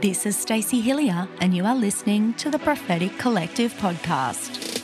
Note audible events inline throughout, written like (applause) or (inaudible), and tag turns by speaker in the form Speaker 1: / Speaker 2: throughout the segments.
Speaker 1: This is Stacey Hilliar, and you are listening to the Prophetic Collective podcast.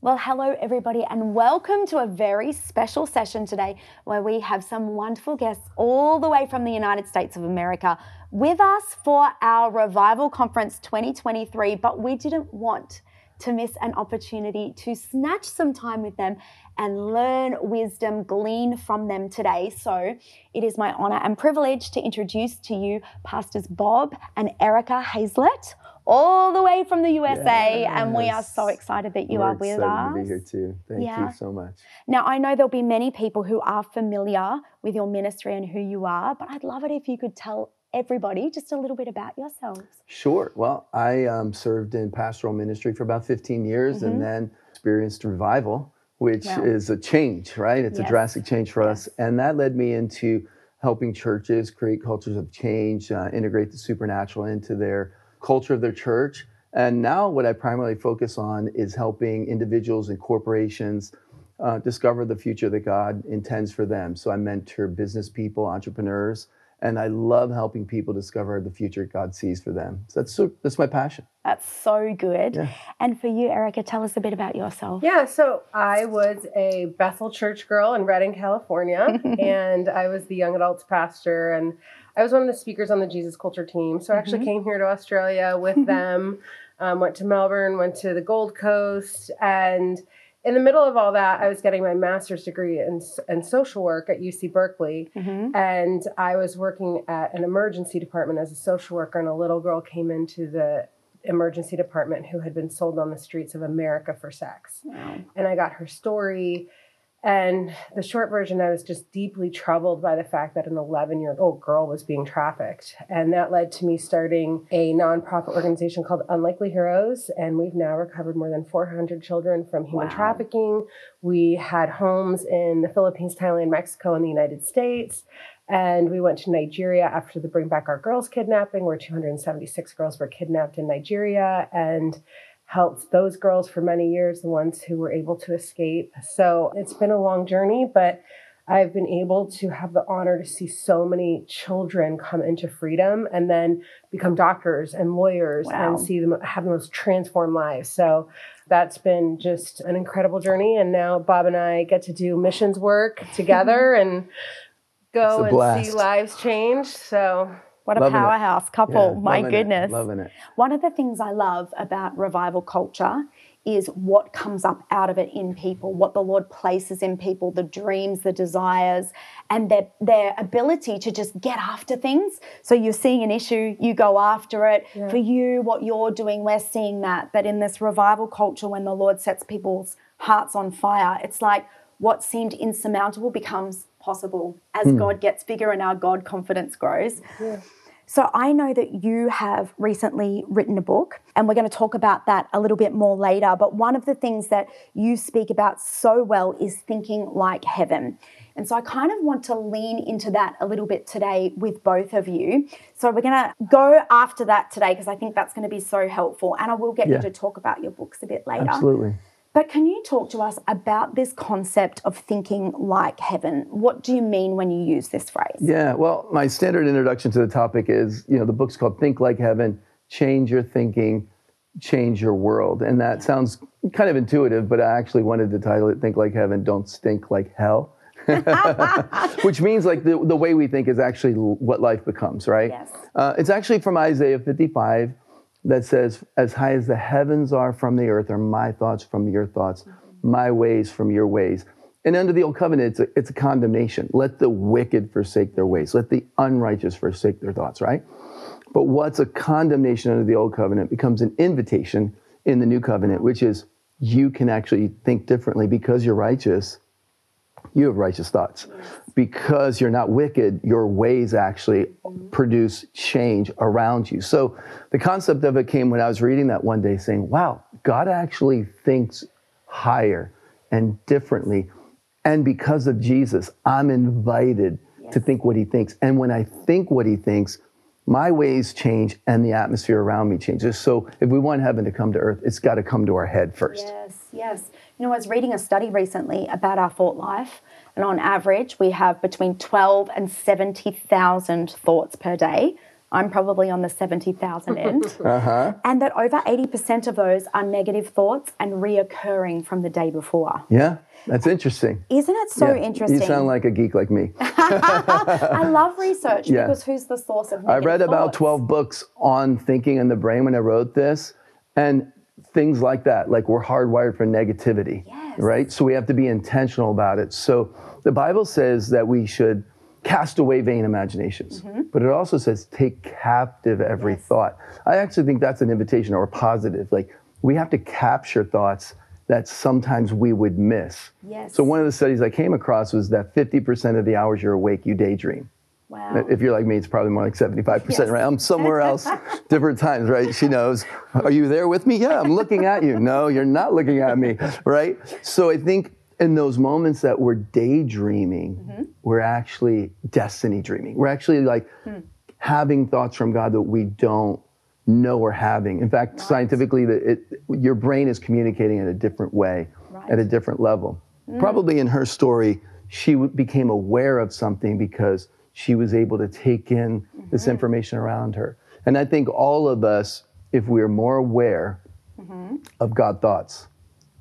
Speaker 2: Well, hello, everybody, and welcome to a very special session today where we have some wonderful guests all the way from the United States of America with us for our Revival Conference 2023. But we didn't want to miss an opportunity to snatch some time with them and learn wisdom, glean from them today. So it is my honor and privilege to introduce to you Pastors Bob and Erica Hazlett all the way from the USA, yes. and we are so excited that you
Speaker 3: We're
Speaker 2: are with
Speaker 3: us. To be here too. Thank yeah. you so much.
Speaker 2: Now I know there'll be many people who are familiar with your ministry and who you are, but I'd love it if you could tell everybody just a little bit about yourselves.
Speaker 3: Sure. Well, I um, served in pastoral ministry for about 15 years, mm-hmm. and then experienced revival, which wow. is a change, right? It's yes. a drastic change for yes. us, and that led me into helping churches create cultures of change, uh, integrate the supernatural into their culture of their church. And now, what I primarily focus on is helping individuals and corporations uh, discover the future that God intends for them. So I mentor business people, entrepreneurs, and I love helping people discover the future God sees for them. So that's so, that's my passion.
Speaker 2: That's so good. Yeah. And for you, Erica, tell us a bit about yourself.
Speaker 4: Yeah, so I was a Bethel church girl in Redding, California, (laughs) and I was the young adults pastor and I was one of the speakers on the Jesus Culture team. So I actually mm-hmm. came here to Australia with (laughs) them, um, went to Melbourne, went to the Gold Coast, and in the middle of all that, I was getting my master's degree in, in social work at UC Berkeley. Mm-hmm. And I was working at an emergency department as a social worker, and a little girl came into the emergency department who had been sold on the streets of America for sex. Wow. And I got her story and the short version, I was just deeply troubled by the fact that an 11 year old girl was being trafficked. And that led to me starting a nonprofit organization called Unlikely Heroes. And we've now recovered more than 400 children from human wow. trafficking. We had homes in the Philippines, Thailand, Mexico, and the United States. And we went to Nigeria after the Bring Back Our Girls kidnapping, where 276 girls were kidnapped in Nigeria. And helped those girls for many years, the ones who were able to escape. So it's been a long journey, but I've been able to have the honor to see so many children come into freedom and then become doctors and lawyers wow. and see them have the most transformed lives. So that's been just an incredible journey. And now Bob and I get to do missions work together (laughs) and go and see lives change. So
Speaker 2: what a loving powerhouse it. couple.
Speaker 3: Yeah,
Speaker 2: My goodness.
Speaker 3: It, loving it.
Speaker 2: One of the things I love about revival culture is what comes up out of it in people, what the Lord places in people, the dreams, the desires, and their, their ability to just get after things. So you're seeing an issue, you go after it. Yeah. For you, what you're doing, we're seeing that. But in this revival culture, when the Lord sets people's hearts on fire, it's like what seemed insurmountable becomes possible as mm. God gets bigger and our God confidence grows. Yeah. So I know that you have recently written a book, and we're going to talk about that a little bit more later. But one of the things that you speak about so well is thinking like heaven. And so I kind of want to lean into that a little bit today with both of you. So we're going to go after that today because I think that's going to be so helpful. And I will get yeah. you to talk about your books a bit later.
Speaker 3: Absolutely.
Speaker 2: But can you talk to us about this concept of thinking like heaven? What do you mean when you use this phrase?
Speaker 3: Yeah, well, my standard introduction to the topic is you know, the book's called Think Like Heaven Change Your Thinking, Change Your World. And that sounds kind of intuitive, but I actually wanted to title it Think Like Heaven, Don't Stink Like Hell. (laughs) Which means like the, the way we think is actually what life becomes, right? Yes. Uh, it's actually from Isaiah 55 that says, As high as the heavens are from the earth, are my thoughts from your thoughts, mm-hmm. my ways from your ways. And under the old covenant, it's a, it's a condemnation. Let the wicked forsake their ways, let the unrighteous forsake their thoughts, right? But what's a condemnation under the old covenant becomes an invitation in the new covenant, which is you can actually think differently because you're righteous you have righteous thoughts. Because you're not wicked, your ways actually produce change around you. So the concept of it came when I was reading that one day saying, wow, God actually thinks higher and differently. And because of Jesus, I'm invited yes. to think what he thinks. And when I think what he thinks, my ways change and the atmosphere around me changes. So if we want heaven to come to earth, it's got to come to our head first.
Speaker 2: Yes, yes. You know, I was reading a study recently about our thought life, and on average, we have between 12 and 70,000 thoughts per day. I'm probably on the 70,000 (laughs) end.
Speaker 3: Uh-huh.
Speaker 2: And that over 80% of those are negative thoughts and reoccurring from the day before.
Speaker 3: Yeah, that's interesting.
Speaker 2: Isn't it so
Speaker 3: Yeah.
Speaker 2: interesting?
Speaker 3: You sound like a geek like me. (laughs)
Speaker 2: I love research
Speaker 3: Yeah.
Speaker 2: because who's the source of
Speaker 3: I
Speaker 2: negative
Speaker 3: read about 12 books on thinking in the brain when I wrote this, and things like that. Like we're hardwired for negativity,
Speaker 2: Yes.
Speaker 3: right? So we have to be intentional about it. So the Bible says that we should cast away vain imaginations,
Speaker 2: Mm-hmm.
Speaker 3: but it also says take captive every thought. I actually think that's an invitation or a positive. Like we have to capture thoughts that sometimes we would miss.
Speaker 2: Yes.
Speaker 3: So one of the studies I came across was that 50% of the hours you're awake, you daydream.
Speaker 2: Wow.
Speaker 3: If you're like me, it's probably more like 75%,
Speaker 2: Yes.
Speaker 3: right? I'm somewhere else, (laughs) different times, right? She knows. Are you there with me? Yeah, I'm looking at you. No, you're not looking at me, right? So I think in those moments that we're daydreaming,
Speaker 2: Mm-hmm.
Speaker 3: we're actually destiny dreaming. We're actually like
Speaker 2: Hmm.
Speaker 3: having thoughts from God that we don't know we're having. In fact, scientifically, that it, your brain is communicating in a different way, at a different level. Probably in her story, she w- became aware of something because she was able to take in this mm-hmm. information around her. And I think all of us, if we are more aware mm-hmm. of God thoughts,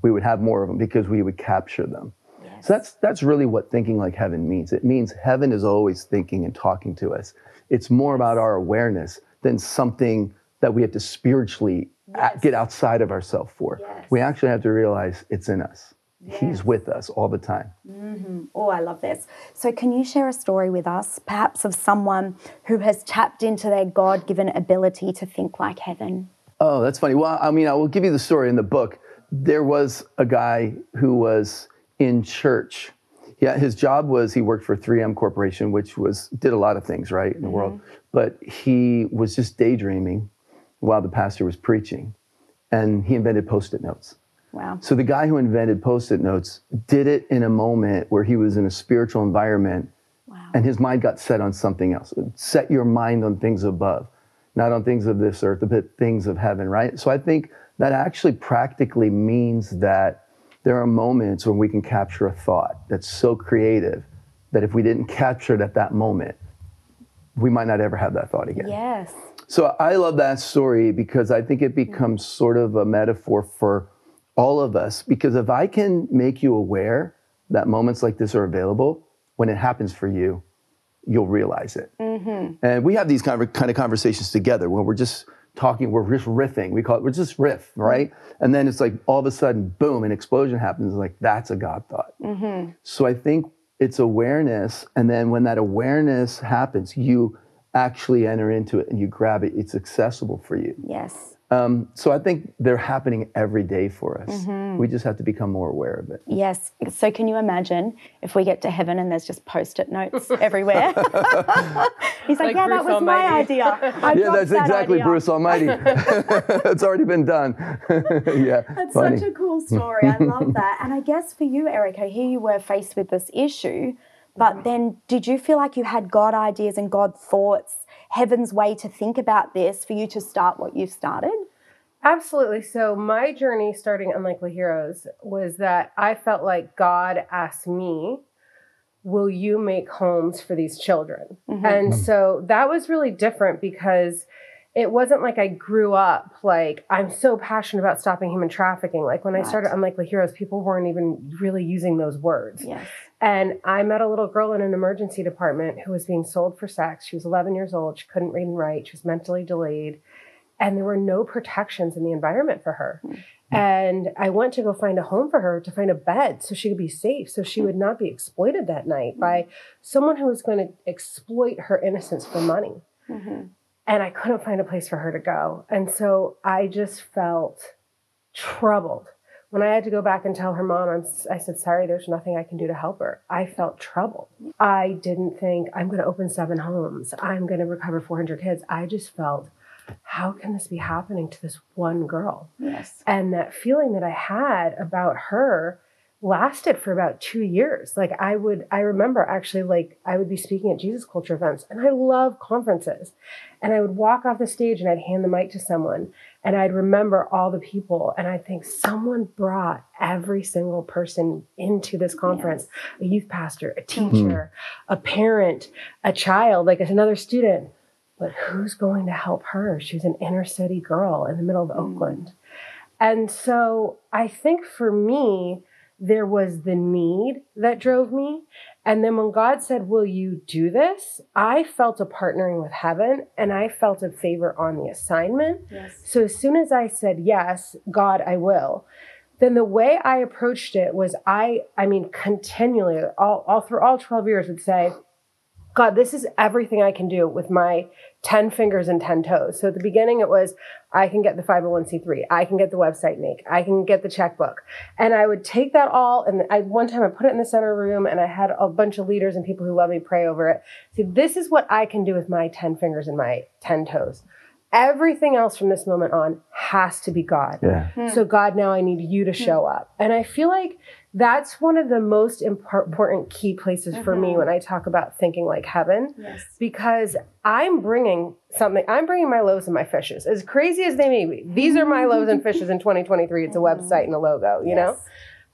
Speaker 3: we would have more of them because we would capture them. So that's that's really what thinking like heaven means. It means heaven is always thinking and talking to us. It's more about our awareness than something that we have to spiritually a- get outside of ourselves for.
Speaker 2: Yes.
Speaker 3: We actually have to realize it's in us. He's with us all the time. Mm-hmm. Mm-hmm.
Speaker 2: Oh, I love this. So, can you share a story with us, perhaps of someone who has tapped into their God given ability to think like heaven?
Speaker 3: Oh, that's funny. Well, I mean, I will give you the story in the book. There was a guy who was in church. Yeah, his job was he worked for 3M Corporation, which was did a lot of things right in the world. Mm-hmm. But he was just daydreaming while the pastor was preaching, and he invented post-it notes.
Speaker 2: Wow.
Speaker 3: So the guy who invented post-it notes did it in a moment where he was in a spiritual environment
Speaker 2: Wow.
Speaker 3: and his mind got set on something else. Set your mind on things above, not on things of this earth, but things of heaven, right? So I think that actually practically means that there are moments when we can capture a thought that's so creative that if we didn't capture it at that moment, we might not ever have that thought again.
Speaker 2: Yes.
Speaker 3: So I love that story because I think it mm-hmm. becomes sort of a metaphor for all of us. Because if I can make you aware that moments like this are available, when it happens for you, you'll realize it. Mm-hmm. And we have these kind of, kind of conversations together where we're just talking, we're just riffing. We call it, we're just riff, right? Mm-hmm. And then it's like all of a sudden, boom, an explosion happens. Like that's a God thought. Mm-hmm. So I think it's awareness. And then when that awareness happens, you actually enter into it and you grab it. It's accessible for you.
Speaker 2: Yes.
Speaker 3: Um, so I think they're happening every day for us. We just have to become more aware of it.
Speaker 2: Yes. So, can you imagine if we get to heaven and there's just post it notes (laughs) everywhere? (laughs) He's like,
Speaker 4: Like
Speaker 2: yeah, that
Speaker 4: Bruce
Speaker 2: was my idea. (laughs) I
Speaker 3: Yeah, that's
Speaker 2: that
Speaker 3: exactly
Speaker 2: idea."
Speaker 3: Bruce Almighty. it's already been done. yeah,
Speaker 2: That's
Speaker 3: funny.
Speaker 2: such a cool story. I love that. And I guess for you, Erica, here you were faced with this issue, but then did you feel like you had God ideas and God thoughts, heaven's way to think about this for you to start what you've started?
Speaker 4: Absolutely. So my journey starting Unlikely Heroes was that I felt like God asked me, Will you make homes for these children? Mm-hmm. And hmm. so that was really different because it wasn't like I grew up like I'm so passionate about stopping human trafficking. Like when I started Unlikely Heroes, people weren't even really using those words.
Speaker 2: Yes.
Speaker 4: And I met a little girl in an emergency department who was being sold for sex. She was 11 years old. She couldn't read and write. She was mentally delayed. And there were no protections in the environment for her. Hmm. And I went to go find a home for her to find a bed so she could be safe, so she hmm. would not be exploited that night by hmm. someone who was going to exploit her innocence for money. Mm-hmm. And I couldn't find a place for her to go. And so I just felt troubled. When I had to go back and tell her mom, I'm, I said, sorry, there's nothing I can do to help her. I felt troubled. I didn't think I'm going to open seven homes. I'm going to recover 400 kids. I just felt, how can this be happening to this one girl?
Speaker 2: Yes.
Speaker 4: And that feeling that I had about her lasted for about two years. Like I would, I remember actually, like I would be speaking at Jesus Culture events, and I love conferences. And I would walk off the stage and I'd hand the mic to someone, and I'd remember all the people. And I think someone brought every single person into this conference yes. a youth pastor, a teacher, mm-hmm. a parent, a child, like another student. But who's going to help her? She's an inner city girl in the middle of mm-hmm. Oakland. And so I think for me, there was the need that drove me. And then when God said, Will you do this? I felt a partnering with heaven and I felt a favor on the assignment. Yes. So as soon as I said, Yes, God, I will, then the way I approached it was I, I mean, continually, all, all through all 12 years would say, God, this is everything I can do with my 10 fingers and 10 toes. So at the beginning, it was I can get the 501c3, I can get the website make, I can get the checkbook. And I would take that all, and I one time I put it in the center room, and I had a bunch of leaders and people who love me pray over it. See, this is what I can do with my 10 fingers and my 10 toes. Everything else from this moment on has to be God.
Speaker 3: Yeah.
Speaker 4: Hmm. So, God, now I need you to show up. And I feel like that's one of the most important key places mm-hmm. for me mm-hmm. when I talk about thinking like heaven. Yes. Because I'm bringing something, I'm bringing my loaves and my fishes. As crazy as they may be, these are my loaves and fishes in (laughs) 2023. It's a website and a logo, you yes. know?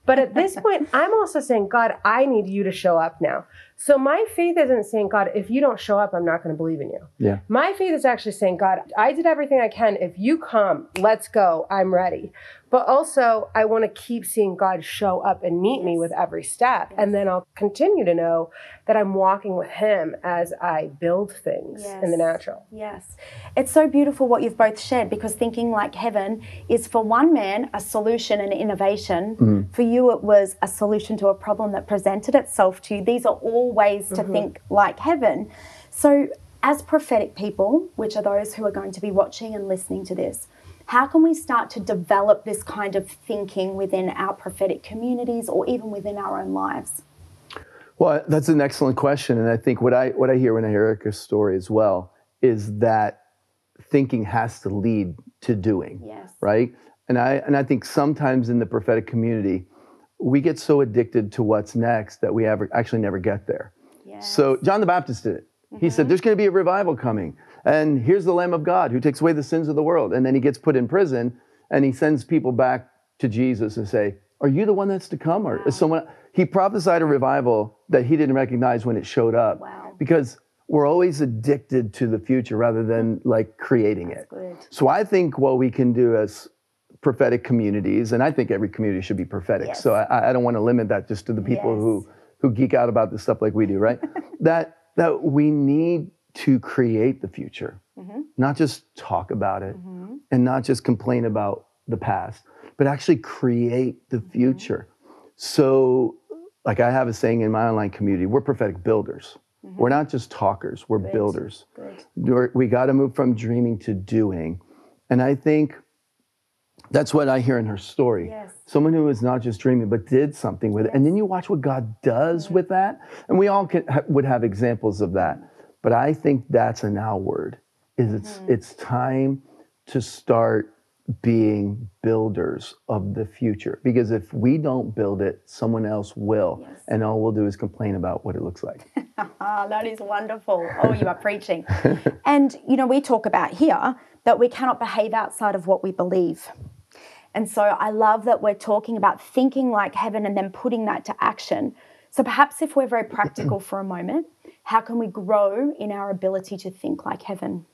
Speaker 4: But at this point, I'm also saying, God, I need you to show up now. So my faith isn't saying, God, if you don't show up, I'm not going to believe in you.
Speaker 3: Yeah.
Speaker 4: My faith is actually saying, God, I did everything I can. If you come, let's go. I'm ready. But also, I want to keep seeing God show up and meet yes. me with every step. Yes. And then I'll continue to know that I'm walking with Him as I build things yes. in the natural.
Speaker 2: Yes. It's so beautiful what you've both shared because thinking like heaven is for one man a solution and innovation. Mm. For you, it was a solution to a problem that presented itself to you. These are all ways to mm-hmm. think like heaven. So, as prophetic people, which are those who are going to be watching and listening to this, how can we start to develop this kind of thinking within our prophetic communities or even within our own lives?
Speaker 3: Well, that's an excellent question, and I think what I what I hear when I hear Erica's story as well is that thinking has to lead to doing.
Speaker 2: Yes.
Speaker 3: Right. And I and I think sometimes in the prophetic community, we get so addicted to what's next that we ever actually never get there. Yes. So John the Baptist did it. Mm-hmm. He said, mm-hmm. "There's going to be a revival coming." And here's the Lamb of God who takes away the sins of the world. And then he gets put in prison and he sends people back to Jesus and say, Are you the one that's to come? Or wow. is someone he prophesied a revival that he didn't recognize when it showed up.
Speaker 2: Wow.
Speaker 3: Because we're always addicted to the future rather than like creating
Speaker 2: it.
Speaker 3: So I think what we can do as prophetic communities, and I think every community should be prophetic. Yes. So I, I, don't want to limit that just to the people yes. who who geek out about this stuff like we do, right? (laughs) that that we need to create the future, mm-hmm. not just talk about it mm-hmm. and not just complain about the past, but actually create the mm-hmm. future. Mm-hmm. So, like I have a saying in my online community, we're prophetic builders. Mm-hmm. We're not just talkers, we're Good. builders. Good. We got to move from dreaming to doing. And I think that's what I hear in her story.
Speaker 2: Yes.
Speaker 3: Someone who is not just dreaming, but did something with yes. it. And then you watch what God does with that. And we all can, would have examples of that. But I think that's a now word. Is it's mm-hmm. it's time to start being builders of the future. Because if we don't build it, someone else will. Yes. And all we'll do is complain about what it looks like. (laughs)
Speaker 2: that is wonderful. Oh, you are preaching. (laughs) and, you know, we talk about here that we cannot behave outside of what we believe. And so I love that we're talking about thinking like heaven and then putting that to action. So perhaps if we're very (clears throat) practical for a moment, how can we grow in our ability to think like heaven?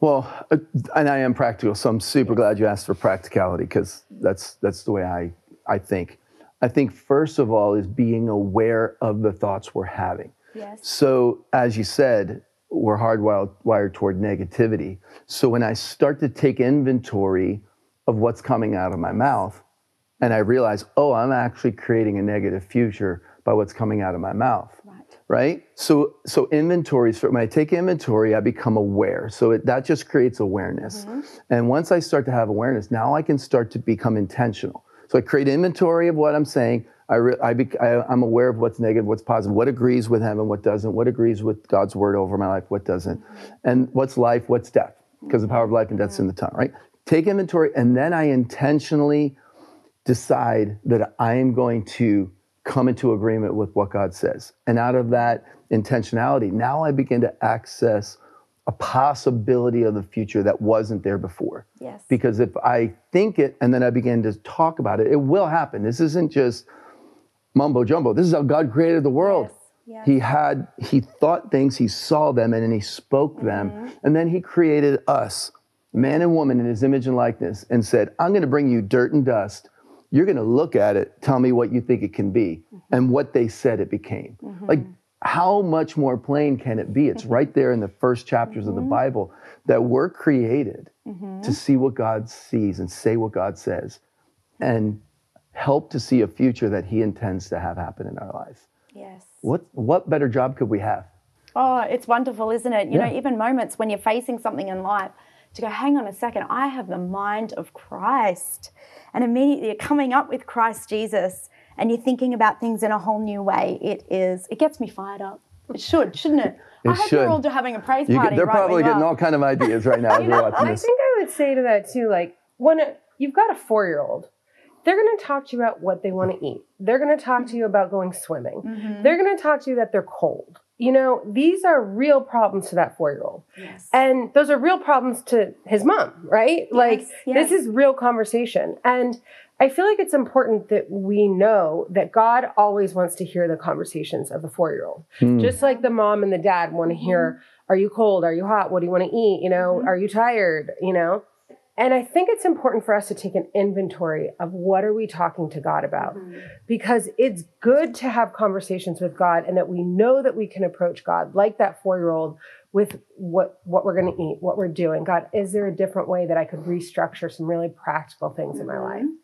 Speaker 3: Well, uh, and I am practical, so I'm super glad you asked for practicality because that's that's the way I I think. I think first of all is being aware of the thoughts we're having.
Speaker 2: Yes.
Speaker 3: So as you said, we're hardwired wired toward negativity. So when I start to take inventory of what's coming out of my mouth, and I realize, oh, I'm actually creating a negative future by what's coming out of my mouth right? right? So so inventories for when I take inventory, I become aware. So it, that just creates awareness. Mm-hmm. And once I start to have awareness, now I can start to become intentional. So I create inventory of what I'm saying. I, re, I, be, I am aware of what's negative, what's positive, what agrees with heaven, what doesn't, what agrees with God's word over my life, what doesn't, mm-hmm. and what's life, what's death, because the power of life and death's mm-hmm. in the tongue, right? Take inventory, and then I intentionally decide that I am going to come into agreement with what God says. And out of that intentionality, now I begin to access a possibility of the future that wasn't there before.
Speaker 2: Yes.
Speaker 3: Because if I think it and then I begin to talk about it, it will happen. This isn't just mumbo jumbo. This is how God created the world.
Speaker 2: Yes, yes.
Speaker 3: He had, he thought things, he saw them, and then he spoke them. Mm-hmm. And then he created us, man and woman, in his image and likeness, and said, I'm going to bring you dirt and dust. You're going to look at it, tell me what you think it can be. Mm-hmm. And what they said it became. Mm-hmm. Like, how much more plain can it be? It's mm-hmm. right there in the first chapters of the Bible that we're created to see what God sees and say what God says and help to see a future that He intends to have happen in our lives.
Speaker 2: Yes.
Speaker 3: What, what better job could we have?
Speaker 2: Oh, it's wonderful, isn't it? You
Speaker 3: Yeah.
Speaker 2: know, even moments when you're facing something in life to go, hang on a second, I have the mind of Christ. And immediately you're coming up with Christ Jesus and you're thinking about things in a whole new way. It is, it gets me fired up. It should, shouldn't it?
Speaker 3: It I
Speaker 2: hope
Speaker 3: should.
Speaker 2: you're all having a praise
Speaker 3: You
Speaker 2: party.
Speaker 3: get, they're
Speaker 2: right
Speaker 3: probably getting
Speaker 2: are.
Speaker 3: all kind of ideas right now (laughs) as
Speaker 4: You know, I
Speaker 3: this.
Speaker 4: think I would say to that too, like when it, you've got a four year old, they're going to talk to you about what they want to eat. They're going to talk to you about going swimming.
Speaker 2: Mm-hmm.
Speaker 4: They're going to talk to you that they're cold. You know, these are real problems to that four year old.
Speaker 2: Yes.
Speaker 4: And those are real problems to his mom, right? like,
Speaker 2: yes.
Speaker 4: this is real conversation. And I feel like it's important that we know that God always wants to hear the conversations of the four year old.
Speaker 3: Hmm.
Speaker 4: Just like the mom and the dad want to hear, are you cold? Are you hot? What do you want to eat? You know, are you tired? You know? And I think it's important for us to take an inventory of what are we talking to God about? Mm-hmm. Because it's good to have conversations with God and that we know that we can approach God like that 4-year-old with what what we're going to eat, what we're doing. God, is there a different way that I could restructure some really practical things in my mm-hmm. life?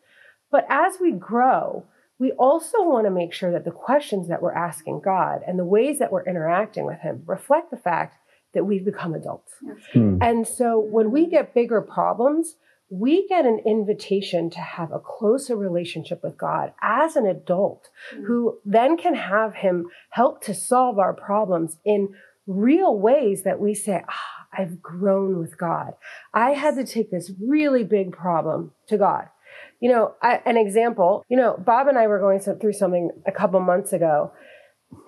Speaker 4: But as we grow, we also want to make sure that the questions that we're asking God and the ways that we're interacting with Him reflect the fact that we've become adults.
Speaker 3: Hmm.
Speaker 4: And so when we get bigger problems, we get an invitation to have a closer relationship with God as an adult who then can have Him help to solve our problems in real ways that we say, ah, I've grown with God. I had to take this really big problem to God. You know, I, an example, you know, Bob and I were going through something a couple months ago.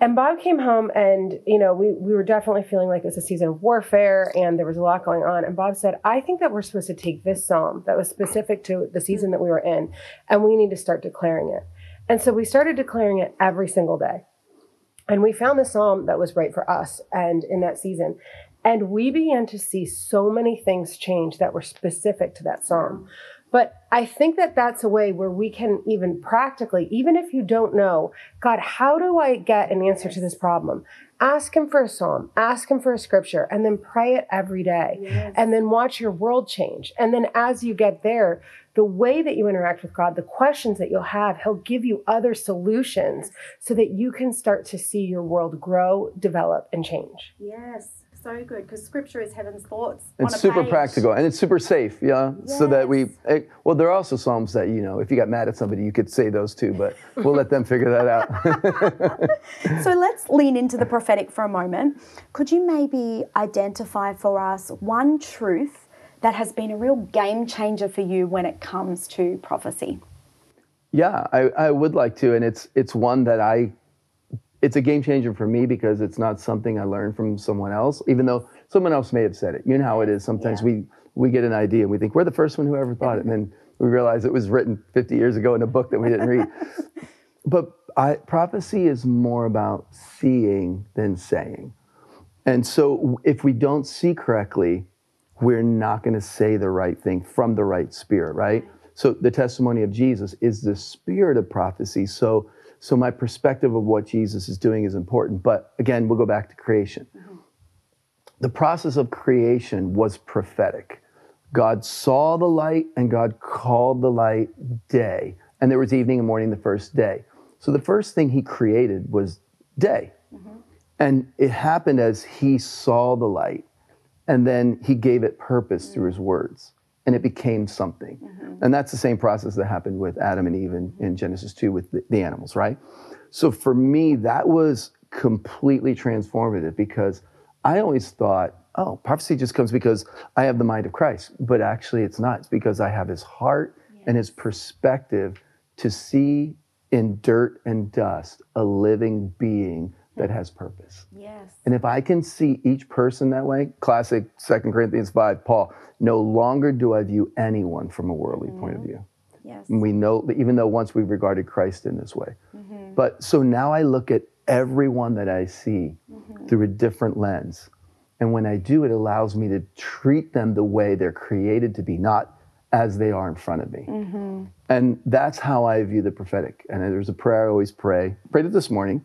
Speaker 4: And Bob came home and, you know, we, we were definitely feeling like it was a season of warfare and there was a lot going on. And Bob said, I think that we're supposed to take this psalm that was specific to the season that we were in and we need to start declaring it. And so we started declaring it every single day. And we found the psalm that was right for us and in that season. And we began to see so many things change that were specific to that psalm. But I think that that's a way where we can even practically, even if you don't know, God, how do I get an answer to this problem? Ask Him for a psalm, ask Him for a scripture, and then pray it every day. And then watch your world change. And then as you get there, the way that you interact with God, the questions that you'll have, He'll give you other solutions so that you can start to see your world grow, develop, and change.
Speaker 2: Yes, so good because scripture is heaven's thoughts.
Speaker 3: It's
Speaker 2: on a
Speaker 3: super
Speaker 2: page.
Speaker 3: practical and it's super safe, yeah. So that we,
Speaker 2: Yes.
Speaker 3: eh, well, there are also psalms that you know, if you got mad at somebody, you could say those too, but we'll let them figure that out. (laughs) (laughs)
Speaker 2: So let's lean into the prophetic for a moment. Could you maybe identify for us one truth that has been a real game changer for you when it comes to prophecy?
Speaker 3: yeah, I, I would like to, and it's it's one that I, it's a game changer for me because it's not something I learned from someone else, even though someone else may have said it. You know how it is. Sometimes
Speaker 2: Yeah.
Speaker 3: we we get an idea and we think we're the first one who ever thought it, and then we realize it was written 50 years ago in a book that we didn't read. (laughs) but I, prophecy is more about seeing than saying. And so if we don't see correctly, we're not going to say the right thing from the right spirit, right? So the testimony of Jesus is the spirit of prophecy. So so my perspective of what Jesus is doing is important. But again, we'll go back to creation. Mm-hmm. The process of creation was prophetic. God saw the light and God called the light day. And there was evening and morning the first day. So the first thing he created was day. Mm-hmm. And it happened as he saw the light. And then he gave it purpose through his words. And it became something. Mm-hmm. And that's the same process that happened with Adam and Eve in, in Genesis 2 with the, the animals, right? So for me, that was completely transformative because I always thought, oh, prophecy just comes because I have the mind of Christ. But actually, it's not. It's because I have his heart and his perspective to see in dirt and dust a living being that has purpose.
Speaker 2: Yes.
Speaker 3: And if I can see each person that way, classic 2 Corinthians 5, Paul, no longer do I view anyone from a worldly point of mm-hmm. view.
Speaker 2: Yes.
Speaker 3: And we know even though once we regarded Christ in this way. Mm-hmm. But so now I look at everyone that I see mm-hmm. through a different lens. And when I do, it allows me to treat them the way they're created to be, not as they are in front of me. And that's how I view the prophetic. And there's a prayer I always pray. Prayed it this morning.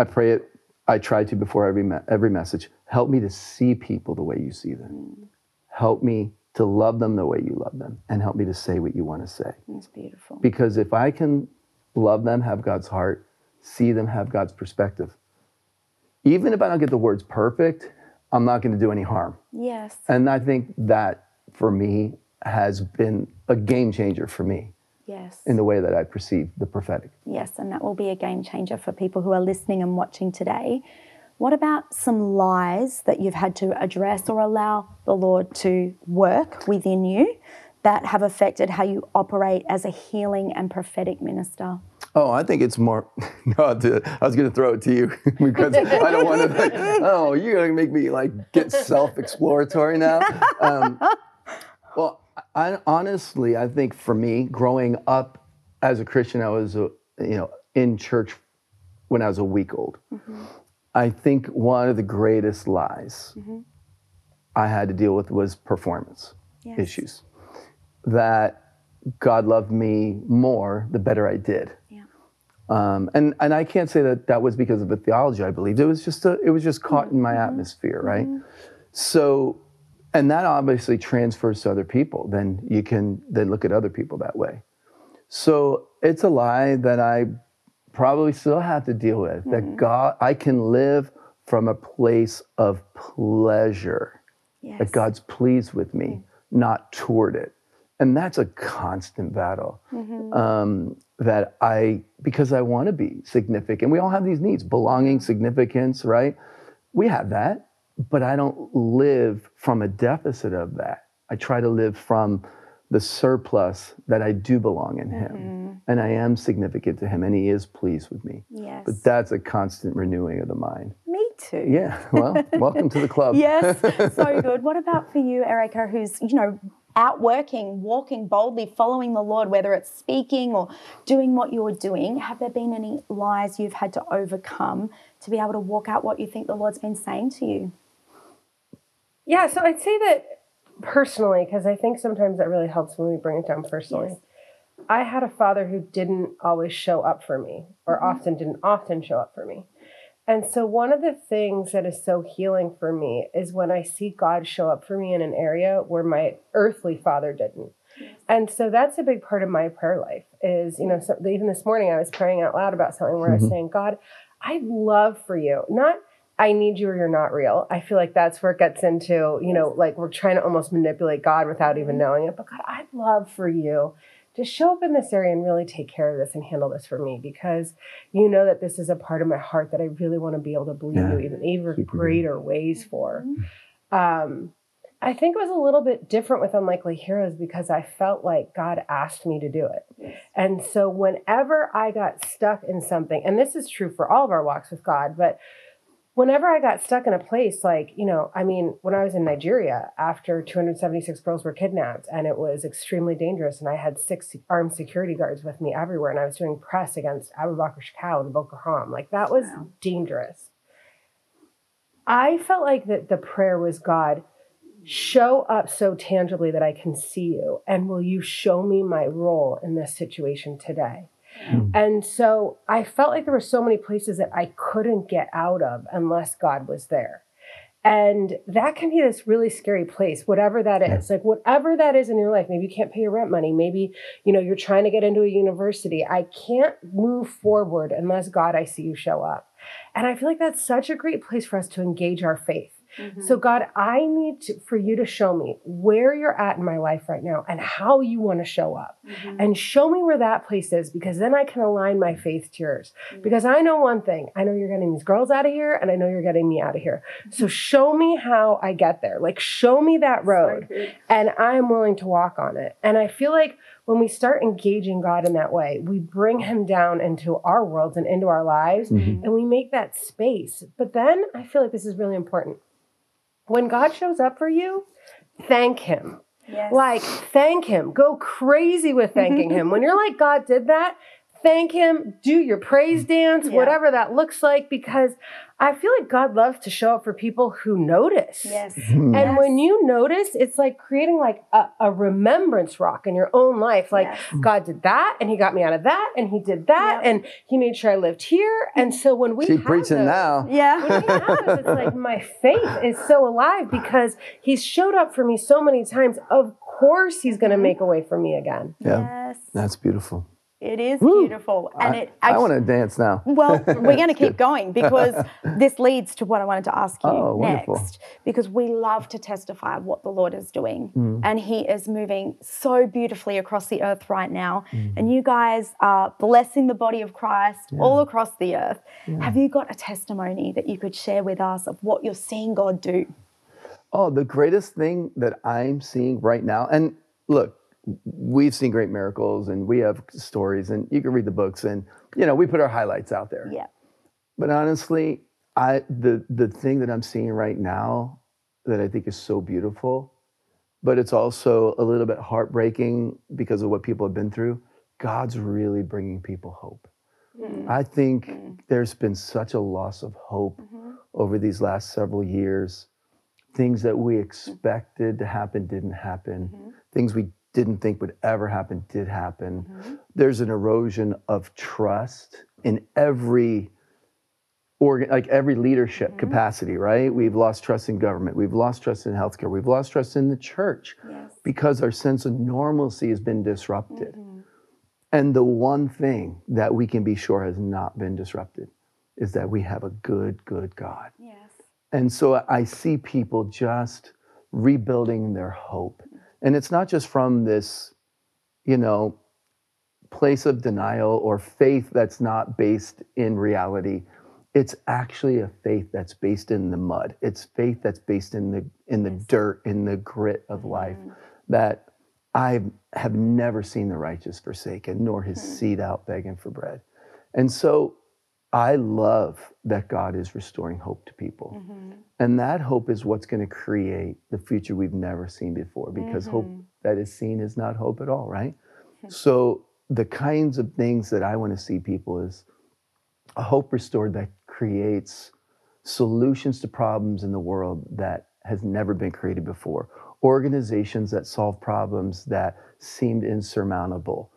Speaker 3: I pray it. I try to before every me- every message. Help me to see people the way you see them. Help me to love them the way you love them, and help me to say what you want to say.
Speaker 2: That's beautiful.
Speaker 3: Because if I can love them, have God's heart, see them, have God's perspective, even if I don't get the words perfect, I'm not going to do any harm.
Speaker 2: Yes.
Speaker 3: And I think that for me has been a game changer for me
Speaker 2: Yes.
Speaker 3: in the way that I perceive the prophetic.
Speaker 2: Yes, and that will be a game changer for people who are listening and watching today. What about some lies that you've had to address or allow the Lord to work within you that have affected how you operate as a healing and prophetic minister?
Speaker 3: Oh, I think it's more. (laughs) No, I was going to throw it to you (laughs) because I don't want to. Like, oh, you're going to make me like get self-exploratory now. Um, well, I, honestly, I think for me, growing up as a Christian, I was, uh, you know, in church when I was a week old. Mm-hmm. I think one of the greatest lies mm-hmm. I had to deal with was performance
Speaker 2: Yes.
Speaker 3: issues. That God loved me more the better I did.
Speaker 2: Yeah.
Speaker 3: Um, and and I can't say that that was because of a theology I believed. It was just a, it was just caught mm-hmm. in my atmosphere, right? So, and that obviously transfers to other people. Then you can then look at other people that way. So it's a lie that I probably still have to deal with. That mm-hmm. God, I can live from a place of pleasure
Speaker 2: Yes.
Speaker 3: that God's pleased with me, mm. not toward it. And that's a constant battle. Mm-hmm. Um, that I, because I want to be significant. We all have these needs belonging, significance, right? We have that, but I don't live from a deficit of that. I try to live from the surplus that I do belong in Him. Mm-hmm. And I am significant to Him, and He is pleased with me.
Speaker 2: Yes.
Speaker 3: But that's a constant renewing of the mind.
Speaker 2: Me too.
Speaker 3: Yeah, well, welcome to the club.
Speaker 2: Yes, (laughs) so good. What about for you, Erica, who's, you know, out working, walking boldly, following the Lord, whether it's speaking or doing what you're doing? Have there been any lies you've had to overcome to be able to walk out what you think the Lord's been saying to you?
Speaker 4: Yeah, so I'd say that personally, because I think sometimes that really helps when we bring it down personally.
Speaker 2: Yes.
Speaker 4: I had a father who didn't always show up for me, or mm-hmm. often didn't often show up for me. And so, one of the things that is so healing for me is when I see God show up for me in an area where my earthly father didn't. And so that's a big part of my prayer life is, you know, so even this morning I was praying out loud about something where I was mm-hmm. saying, God, I'd love for you, not I need you or you're not real. I feel like that's where it gets into, you know, like we're trying to almost manipulate God without even knowing it. But God, I'd love for you to show up in this area and really take care of this and handle this for me because you know that this is a part of my heart that I really want to be able to believe
Speaker 3: Yeah.
Speaker 4: you even even
Speaker 3: Super good.
Speaker 4: greater ways for. Um, I think it was a little bit different with Unlikely Heroes because I felt like God asked me to do it. And so whenever I got stuck in something, and this is true for all of our walks with God, but whenever I got stuck in a place like, you know, I mean, when I was in Nigeria after 276 girls were kidnapped and it was extremely dangerous, and I had six armed security guards with me everywhere, and I was doing press against Abubakar Shekau and Boko Haram, like that was dangerous. I felt like that the prayer was God, show up so tangibly that I can see you, and will you show me my role in this situation today? Hmm. And so I felt like there were so many places that I couldn't get out of unless God was there. And that can be this really scary place, whatever that is. Like whatever that is in your life, maybe you can't pay your rent money, maybe you know you're trying to get into a university. I can't move forward unless God I see you show up. And I feel like that's such a great place for us to engage our faith Mm-hmm. So, God, I need to, for you to show me where you're at in my life right now and how you want to show up. Mm-hmm. And show me where that place is because then I can align my faith to yours. Mm-hmm. Because I know one thing I know you're getting these girls out of here and I know you're getting me out of here. So, mm-hmm. show me how I get there. Like, show me that road. And I'm willing to walk on it. And I feel like when we start engaging God in that way, we bring him down into our worlds and into our lives mm-hmm. and we make that space. But then I feel like this is really important. When God shows up for you, thank him. Yes. Like, thank him. Go crazy with thanking him. (laughs) When you're like, God did that, thank him, do your praise mm. dance, yeah. whatever that looks like, because I feel like God loves to show up for people who notice.
Speaker 2: Yes. (laughs) Hmm.
Speaker 4: And
Speaker 2: yes.
Speaker 4: when you notice, it's like creating like a, a remembrance rock in your own life. Like yes. Mm. God did that and he got me out of that and he did that yep. and he made sure I lived here. And so when we
Speaker 3: keep preaching
Speaker 4: those,
Speaker 3: now.
Speaker 2: Yeah.
Speaker 4: When we have those, it's like (laughs) my faith is so alive because he's showed up for me so many times. Of course he's gonna mm-hmm. make a way for me again.
Speaker 3: Yeah. Yes. That's beautiful.
Speaker 2: It is Woo! beautiful,
Speaker 3: and
Speaker 2: I,
Speaker 3: it. Actually, I want to dance now. (laughs)
Speaker 2: well, we're (laughs) going to keep going because (laughs) this leads to what I wanted to ask you
Speaker 3: oh,
Speaker 2: next.
Speaker 3: Wonderful.
Speaker 2: Because we love to testify of what the Lord is doing, mm. and He is moving so beautifully across the earth right now. Mm. And you guys are blessing the body of Christ yeah. all across the earth. Yeah. Have you got a testimony that you could share with us of what you're seeing God do?
Speaker 3: Oh, the greatest thing that I'm seeing right now, and look, we've seen great miracles and we have stories and you can read the books and you know we put our highlights out there
Speaker 2: yeah
Speaker 3: but honestly i the the thing that i'm seeing right now that i think is so beautiful but it's also a little bit heartbreaking because of what people have been through god's really bringing people hope mm-hmm. i think mm-hmm. there's been such a loss of hope mm-hmm. over these last several years things that we expected to happen didn't happen mm-hmm. things we didn't think would ever happen did happen. Mm-hmm. There's an erosion of trust in every organ, like every leadership mm-hmm. capacity, right? We've lost trust in government. We've lost trust in healthcare. We've lost trust in the church yes. because our sense of normalcy has been disrupted. Mm-hmm. And the one thing that we can be sure has not been disrupted is that we have a good, good God.
Speaker 2: Yes.
Speaker 3: And so I see people just rebuilding their hope and it's not just from this, you know, place of denial or faith that's not based in reality. It's actually a faith that's based in the mud. It's faith that's based in the in the dirt, in the grit of life. Mm. That I have never seen the righteous forsaken, nor his mm. seed out begging for bread. And so I love that God is restoring hope to people. Mm-hmm. And that hope is what's going to create the future we've never seen before because mm-hmm. hope that is seen is not hope at all, right? (laughs) so, the kinds of things that I want to see people is a hope restored that creates solutions to problems in the world that has never been created before, organizations that solve problems that seemed insurmountable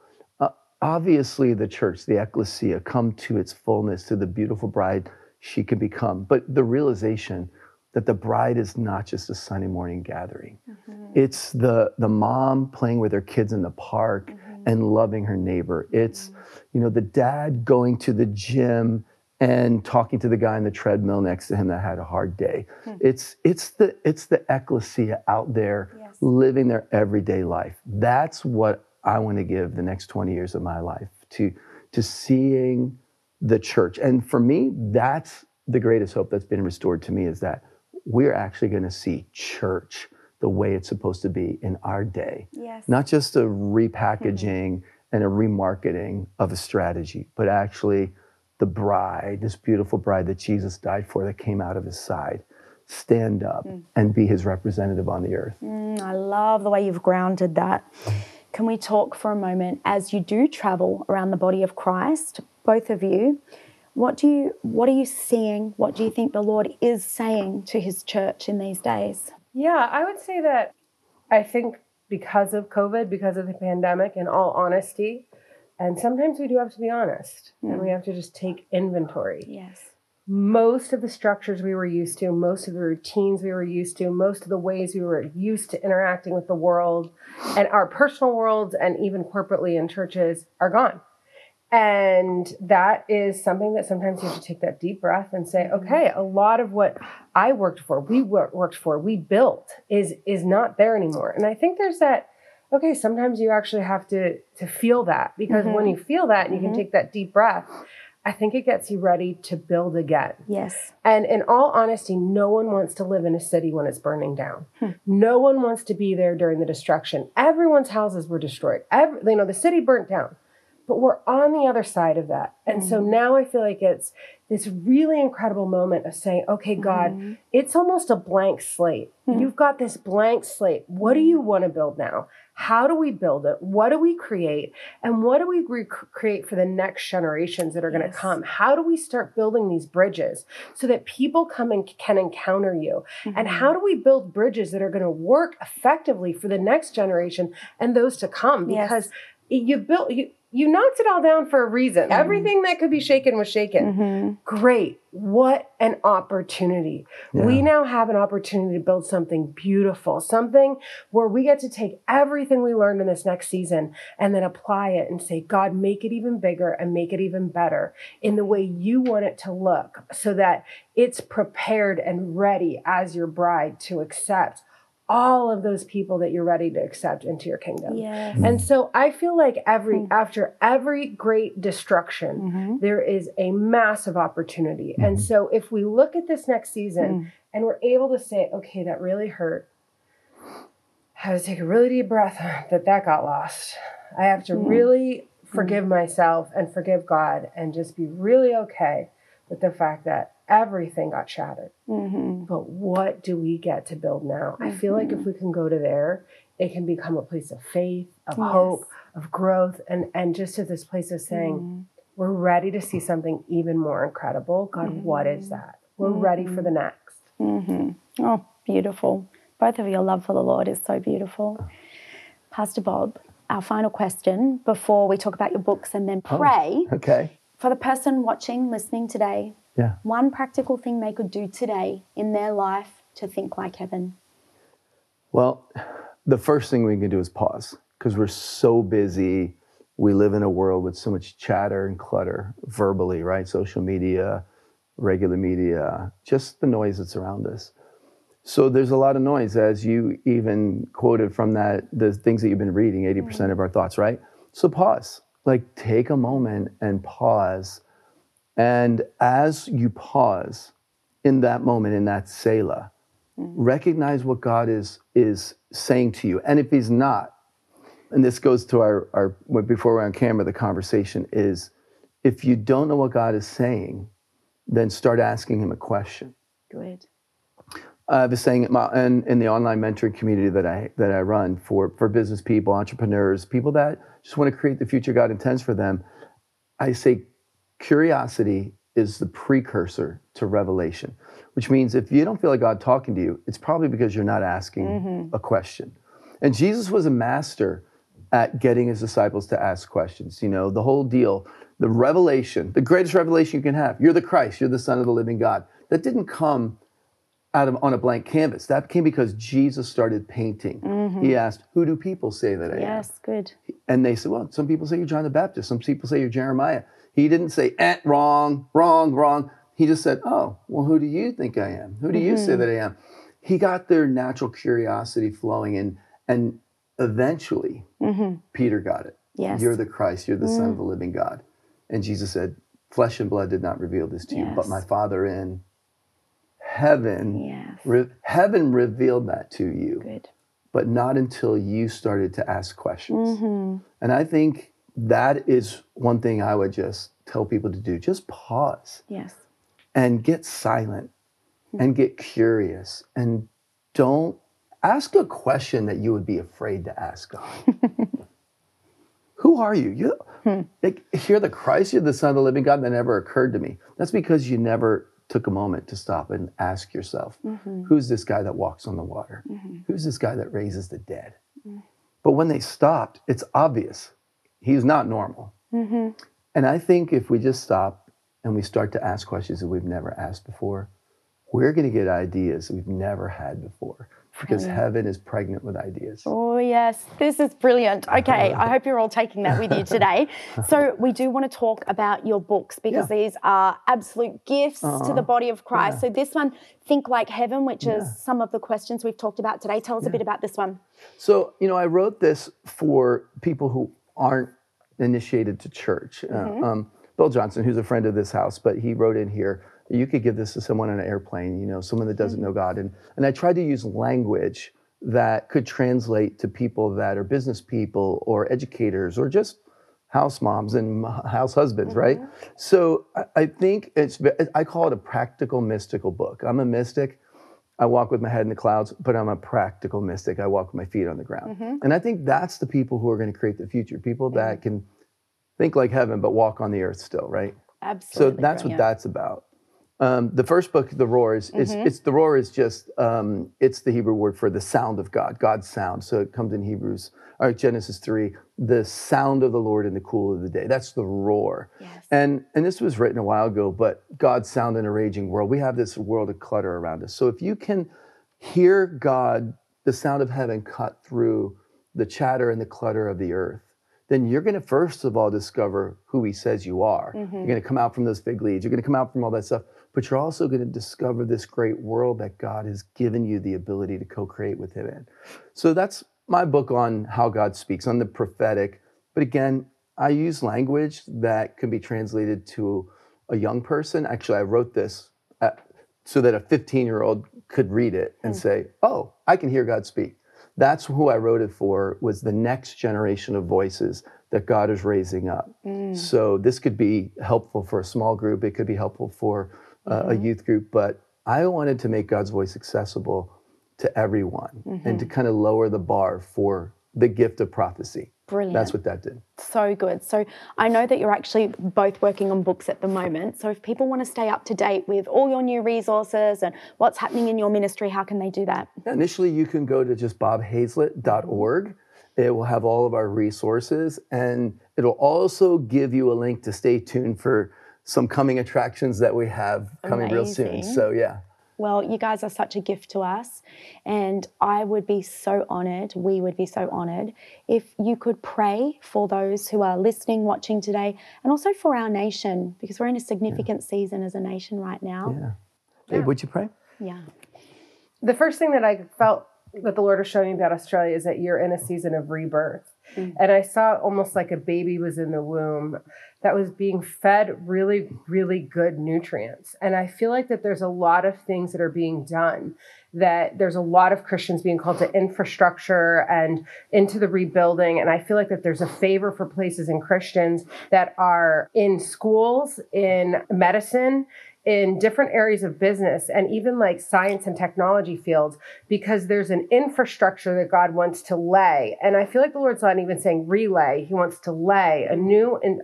Speaker 3: obviously the church, the ecclesia, come to its fullness, to the beautiful bride she can become. But the realization that the bride is not just a Sunday morning gathering. Mm-hmm. It's the the mom playing with her kids in the park mm-hmm. and loving her neighbor. It's mm-hmm. you know the dad going to the gym and talking to the guy on the treadmill next to him that had a hard day. Hmm. It's it's the it's the ecclesia out there yes. living their everyday life. That's what I want to give the next 20 years of my life to, to seeing the church. And for me, that's the greatest hope that's been restored to me is that we're actually going to see church the way it's supposed to be in our day.
Speaker 2: Yes.
Speaker 3: Not just a repackaging (laughs) and a remarketing of a strategy, but actually the bride, this beautiful bride that Jesus died for that came out of his side, stand up mm. and be his representative on the earth.
Speaker 2: Mm, I love the way you've grounded that. Can we talk for a moment as you do travel around the body of Christ, both of you? What do you what are you seeing? What do you think the Lord is saying to his church in these days?
Speaker 4: Yeah, I would say that I think because of COVID, because of the pandemic, in all honesty, and sometimes we do have to be honest mm. and we have to just take inventory.
Speaker 2: Yes
Speaker 4: most of the structures we were used to, most of the routines we were used to, most of the ways we were used to interacting with the world and our personal worlds and even corporately in churches are gone. And that is something that sometimes you have to take that deep breath and say, okay, a lot of what I worked for, we worked for, we built is is not there anymore. And I think there's that okay, sometimes you actually have to to feel that because mm-hmm. when you feel that and you mm-hmm. can take that deep breath, I think it gets you ready to build again.
Speaker 2: Yes.
Speaker 4: And in all honesty, no one wants to live in a city when it's burning down. Hmm. No one wants to be there during the destruction. Everyone's houses were destroyed. Every, you know, the city burnt down. But we're on the other side of that. And mm-hmm. so now I feel like it's this really incredible moment of saying, okay, God, mm-hmm. it's almost a blank slate. Mm-hmm. You've got this blank slate. What do you want to build now? How do we build it? What do we create? And what do we re- create for the next generations that are going to come? How do we start building these bridges so that people come and can encounter you? Mm-hmm. And how do we build bridges that are going to work effectively for the next generation and those to come? Because yes. you built you you knocked it all down for a reason. Mm-hmm. Everything that could be shaken was shaken. Mm-hmm. Great. What an opportunity. Yeah. We now have an opportunity to build something beautiful, something where we get to take everything we learned in this next season and then apply it and say, God, make it even bigger and make it even better in the way you want it to look so that it's prepared and ready as your bride to accept all of those people that you're ready to accept into your kingdom.
Speaker 2: Yes.
Speaker 4: And so I feel like every mm-hmm. after every great destruction, mm-hmm. there is a massive opportunity. Mm-hmm. And so if we look at this next season mm. and we're able to say, okay, that really hurt. I have to take a really deep breath (laughs) that that got lost. I have to mm. really forgive mm. myself and forgive God and just be really okay with the fact that everything got shattered. Mm-hmm. But what do we get to build now? Mm-hmm. I feel like if mm-hmm. we can go to there, it can become a place of faith, of yes. hope, of growth, and and just to this place of saying, mm-hmm. we're ready to see something even more incredible. God, what is mm-hmm. that? We're ready for the
Speaker 2: mm-hmm. next. Oh, beautiful. Both of your love for the Lord is so beautiful. Pastor Bob, our final question before we talk about your books and then oh, pray.
Speaker 3: Oh, okay.
Speaker 2: For the person watching, listening today,
Speaker 3: yeah.
Speaker 2: One practical thing they could do today in their life to think like heaven.
Speaker 3: Well, the first thing we can do is pause because we're so busy. We live in a world with so much chatter and clutter verbally, right? Social media, regular media, just the noise that's around us. So there's a lot of noise, as you even quoted from that, the things that you've been reading, 80% mm hmm of our thoughts, right? So pause, like take a moment and pause and as you pause in that moment, in that Selah, mm-hmm. recognize what God is, is saying to you. And if He's not, and this goes to our, our before we're on camera, the conversation is if you don't know what God is saying, then start asking Him a question.
Speaker 2: Good.
Speaker 3: I have was saying in, in the online mentoring community that I that I run for for business people, entrepreneurs, people that just want to create the future God intends for them. I say Curiosity is the precursor to revelation, which means if you don't feel like God talking to you, it's probably because you're not asking mm-hmm. a question. And Jesus was a master at getting his disciples to ask questions. You know, the whole deal, the revelation, the greatest revelation you can have. You're the Christ, you're the Son of the living God. That didn't come out of on a blank canvas. That came because Jesus started painting. Mm-hmm. He asked, "Who do people say that I
Speaker 2: yes,
Speaker 3: am?"
Speaker 2: Yes, good.
Speaker 3: And they said, "Well, some people say you're John the Baptist. Some people say you're Jeremiah." He didn't say, eh, wrong, wrong, wrong. He just said, oh, well, who do you think I am? Who do you mm-hmm. say that I am? He got their natural curiosity flowing, and and eventually mm-hmm. Peter got it.
Speaker 2: Yes.
Speaker 3: You're the Christ, you're the mm. Son of the living God. And Jesus said, Flesh and blood did not reveal this to yes. you, but my Father in heaven,
Speaker 2: yes.
Speaker 3: re- heaven revealed that to you.
Speaker 2: Good.
Speaker 3: But not until you started to ask questions. Mm-hmm. And I think that is one thing I would just tell people to do. Just pause.
Speaker 2: Yes.
Speaker 3: And get silent and get curious and don't ask a question that you would be afraid to ask God. (laughs) Who are you? You hmm. like, you're the Christ, you're the Son of the living God. That never occurred to me. That's because you never took a moment to stop and ask yourself, mm-hmm. who's this guy that walks on the water? Mm-hmm. Who's this guy that raises the dead? Mm-hmm. But when they stopped, it's obvious he's not normal. Mm-hmm. And I think if we just stop and we start to ask questions that we've never asked before, we're going to get ideas we've never had before because heaven is pregnant with ideas.
Speaker 2: Oh, yes. This is brilliant. Okay. I hope you're all taking that with you (laughs) today. So, we do want to talk about your books because
Speaker 3: Yeah.
Speaker 2: these are absolute gifts to the body of Christ. So, this one, Think Like Heaven, which
Speaker 3: Yeah.
Speaker 2: is some of the questions we've talked about today. Tell us a bit about this one.
Speaker 3: So, you know, I wrote this for people who aren't initiated to church. Uh,
Speaker 2: Mm-hmm.
Speaker 3: um, Bill Johnson, who's a friend of this house, but he wrote in here, you could give this to someone on an airplane, you know, someone that doesn't
Speaker 2: Mm-hmm.
Speaker 3: know God. And, and I tried to use language that could translate to people that are business people or educators or just house moms and house husbands, right?
Speaker 2: Mm-hmm.
Speaker 3: So I, I think it's, I call it a practical mystical book. I'm a mystic. I walk with my head in the clouds, but I'm a practical mystic. I walk with my feet on the ground.
Speaker 2: Mm-hmm.
Speaker 3: And I think that's the people who are going to create the future people that can think like heaven, but walk on the earth still, right?
Speaker 2: Absolutely.
Speaker 3: So that's what
Speaker 2: brilliant.
Speaker 3: that's about. Um, the first book, The Roar, is, is it's the roar is just um, it's the Hebrew word for the sound of God, God's sound. So it comes in Hebrews or Genesis three, the sound of the Lord in the cool of the day. That's the roar.
Speaker 2: Yes.
Speaker 3: And and this was written a while ago, but God's sound in a raging world. We have this world of clutter around us. So if you can hear God, the sound of heaven cut through the chatter and the clutter of the earth, then you're going to first of all discover who he says you are. You're going to come out from those fig leaves. You're going to come out from all that stuff, but you're also going to discover this great world that God has given you the ability to co-create with him in. So that's my book on how God speaks, on the prophetic. But again, I use language that can be translated to a young person. Actually, I wrote this at, so that a 15 year old could read it and hmm. say, "Oh, I can hear God speak." That's who I wrote it for. Was the next generation of voices that God is raising up. Hmm. So this could be helpful for a small group. It could be helpful for uh, a youth group. But I wanted to make God's voice accessible to everyone and to kind of lower the bar for the gift of prophecy.
Speaker 2: Brilliant.
Speaker 3: That's what that did.
Speaker 2: So good. So I know that you're actually both working on books at the moment. So if people want to stay up to date with all your new resources and what's happening in your ministry, how can they do that?
Speaker 3: Initially, you can go to just bobhazlett.org. It will have all of our resources and it'll also give you a link to stay tuned for some coming attractions that we have coming real soon. So, yeah.
Speaker 2: Well, you guys are such a gift to us. And I would be so honored, we would be so honored if you could pray for those who are listening, watching today, and also for our nation, because we're in a significant season as a nation right now.
Speaker 3: Yeah. Hey, would you pray?
Speaker 2: Yeah.
Speaker 4: the first thing that I felt that the Lord was showing me about Australia is that you're in a season of rebirth. Mm. And I saw almost like a baby was in the womb that was being fed really, really good nutrients. And I feel like that there's a lot of things that are being done, that there's a lot of Christians being called to infrastructure and into the rebuilding. And I feel like that there's a favor for places and Christians that are in schools, in medicine, in different areas of business and even like science and technology fields because there's an infrastructure that God wants to lay. And I feel like the Lord's not even saying relay, He wants to lay a new in,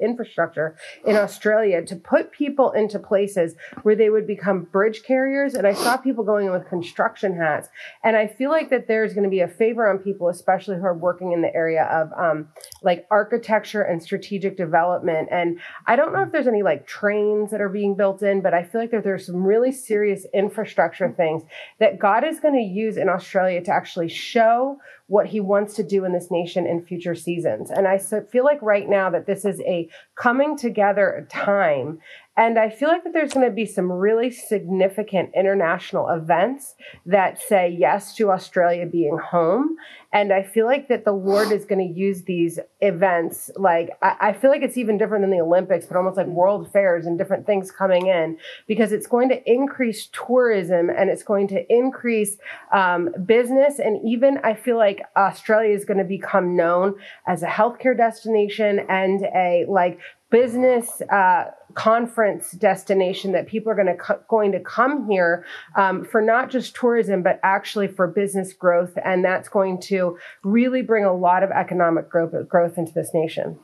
Speaker 4: infrastructure in Australia to put people into places where they would become bridge carriers. And I saw people going in with construction hats. And I feel like that there's going to be a favor on people, especially who are working in the area of um, like architecture and strategic development. And I don't know if there's any like trains that are being built in, but I feel like that there's some really serious infrastructure things that God is going to use in Australia to actually show what he wants to do in this nation in future seasons. And I feel like right now that this is a coming together time. And I feel like that there's going to be some really significant international events that say yes to Australia being home. And I feel like that the Lord is going to use these events. Like, I, feel like it's even different than the Olympics, but almost like world fairs and different things coming in because it's going to increase tourism and it's going to increase um, business. And even I feel like Australia is going to become known as a healthcare destination and a like business uh, conference destination that people are going to co- going to come here um, for not just tourism but actually for business growth and that's going to really bring a lot of economic growth growth into this nation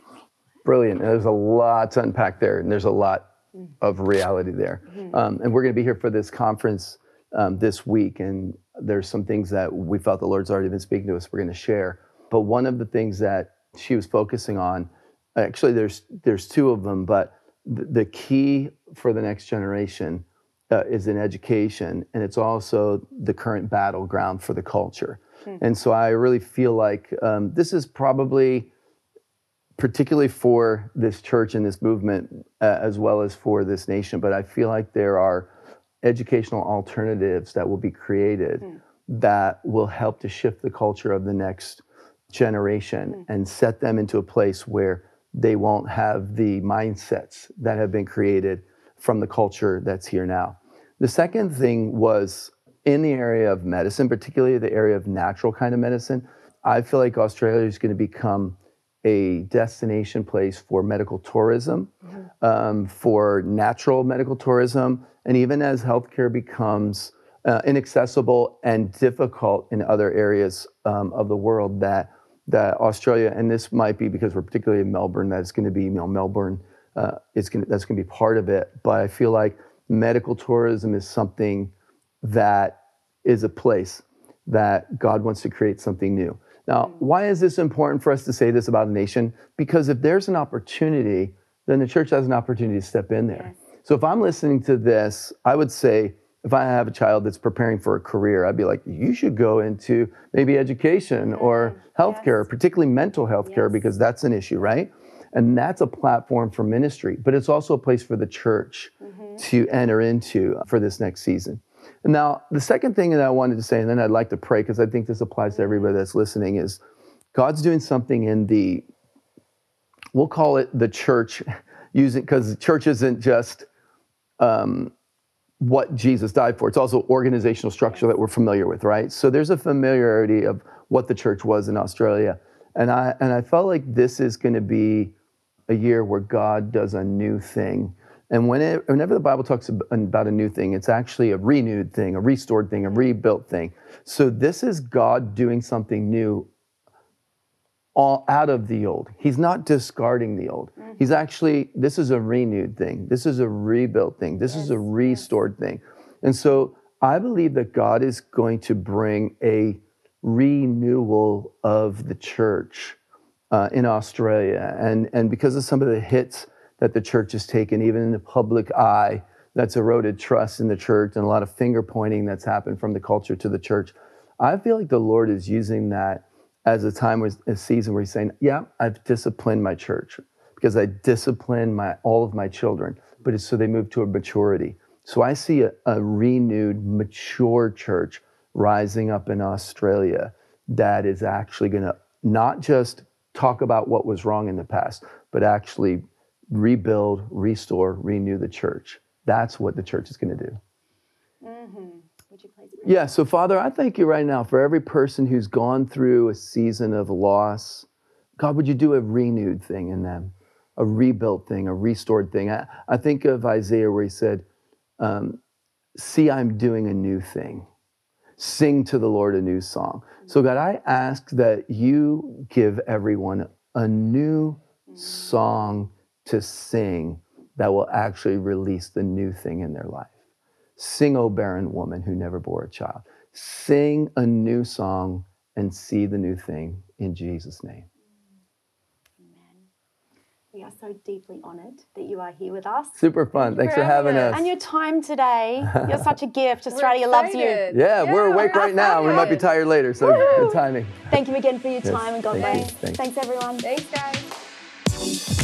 Speaker 3: Brilliant. There's a lot to unpack there, and there's a lot of reality there. Um, and we're going to be here for this conference um, this week, and there's some things that we felt the Lord's already been speaking to us. We're going to share. But one of the things that she was focusing on, actually, there's there's two of them, but the, the key for the next generation uh, is in education, and it's also the current battleground for the culture. And so I really feel like um, this is probably, particularly for this church and this movement, uh, as well as for this nation, but I feel like there are educational alternatives that will be created hmm. that will help to shift the culture of the next generation hmm. and set them into a place where they won't have the mindsets that have been created from the culture that's here now. The second thing was in the area of medicine, particularly the area of natural kind of medicine. I feel like Australia is going to become a destination place for medical tourism, um, for natural medical tourism, and even as healthcare becomes uh, inaccessible and difficult in other areas um, of the world, that that Australia, and this might be because we're particularly in Melbourne, that's going to be, you know, Melbourne uh, is going that's going to be part of it. But I feel like medical tourism is something that is a place that God wants to create something new. Now, hmm. why is this important for us to say this about a nation? Because if there's an opportunity, then the church has an opportunity to step in there. So if I'm listening to this, I would say, if I have a child that's preparing for a career, I'd be like, you should go into maybe education hmm. or healthcare, particularly mental health care, because that's an issue, right? And that's a platform for ministry, but it's also a place for the church mm-hmm. to enter into for this next season. Now, the second thing that I wanted to say, and then I'd like to pray because I think this applies to everybody that's listening, is God's doing something in the, we'll call it the church, (laughs) using because the church isn't just um, what Jesus died for. It's also organizational structure that we're familiar with, right? So there's a familiarity of what the church was in Australia, and I and I felt like this is going to be a year where God does a new thing. And when it, whenever the Bible talks about a new thing, it's actually a renewed thing, a restored thing, a rebuilt thing. So this is God doing something new all out of the old. He's not discarding the old. He's actually, this is a renewed thing. This is a rebuilt thing. This is a restored thing. And so I believe that God is going to bring a renewal of the church uh, in Australia. And, and because of some of the hits that the church has taken, even in the public eye, that's eroded trust in the church and a lot of finger pointing that's happened from the culture to the church. I feel like the Lord is using that as a time, where, a season where He's saying, "Yeah, I've disciplined my church because I discipline my all of my children, but it's so they move to a maturity." So I see a, a renewed, mature church rising up in Australia that is actually going to not just talk about what was wrong in the past, but actually rebuild, restore, renew the church. That's what the church is going to do.
Speaker 2: Would you please?
Speaker 3: Yeah, so Father, I thank you right now for every person who's gone through a season of loss. God, would you do a renewed thing in them, a rebuilt thing, a restored thing? I, I think of Isaiah where he said, um, See, I'm doing a new thing. Sing to the Lord a new song. So, God, I ask that you give everyone a new song to sing that will actually release the new thing in their life. Sing, O barren woman who never bore a child. Sing a new song and see the new thing in Jesus' name. Amen.
Speaker 2: We are so deeply honored that you are here with us.
Speaker 3: Super fun. Thanks for having us.
Speaker 2: And your time today, you're such a gift. (laughs) Australia loves you.
Speaker 4: excited.
Speaker 3: Yeah, we're awake right now. We might be tired later, so good timing.
Speaker 2: Thank you again for your time and God
Speaker 3: thank you.
Speaker 2: bless.
Speaker 3: Thanks.
Speaker 2: Thanks everyone.
Speaker 4: Thanks, guys.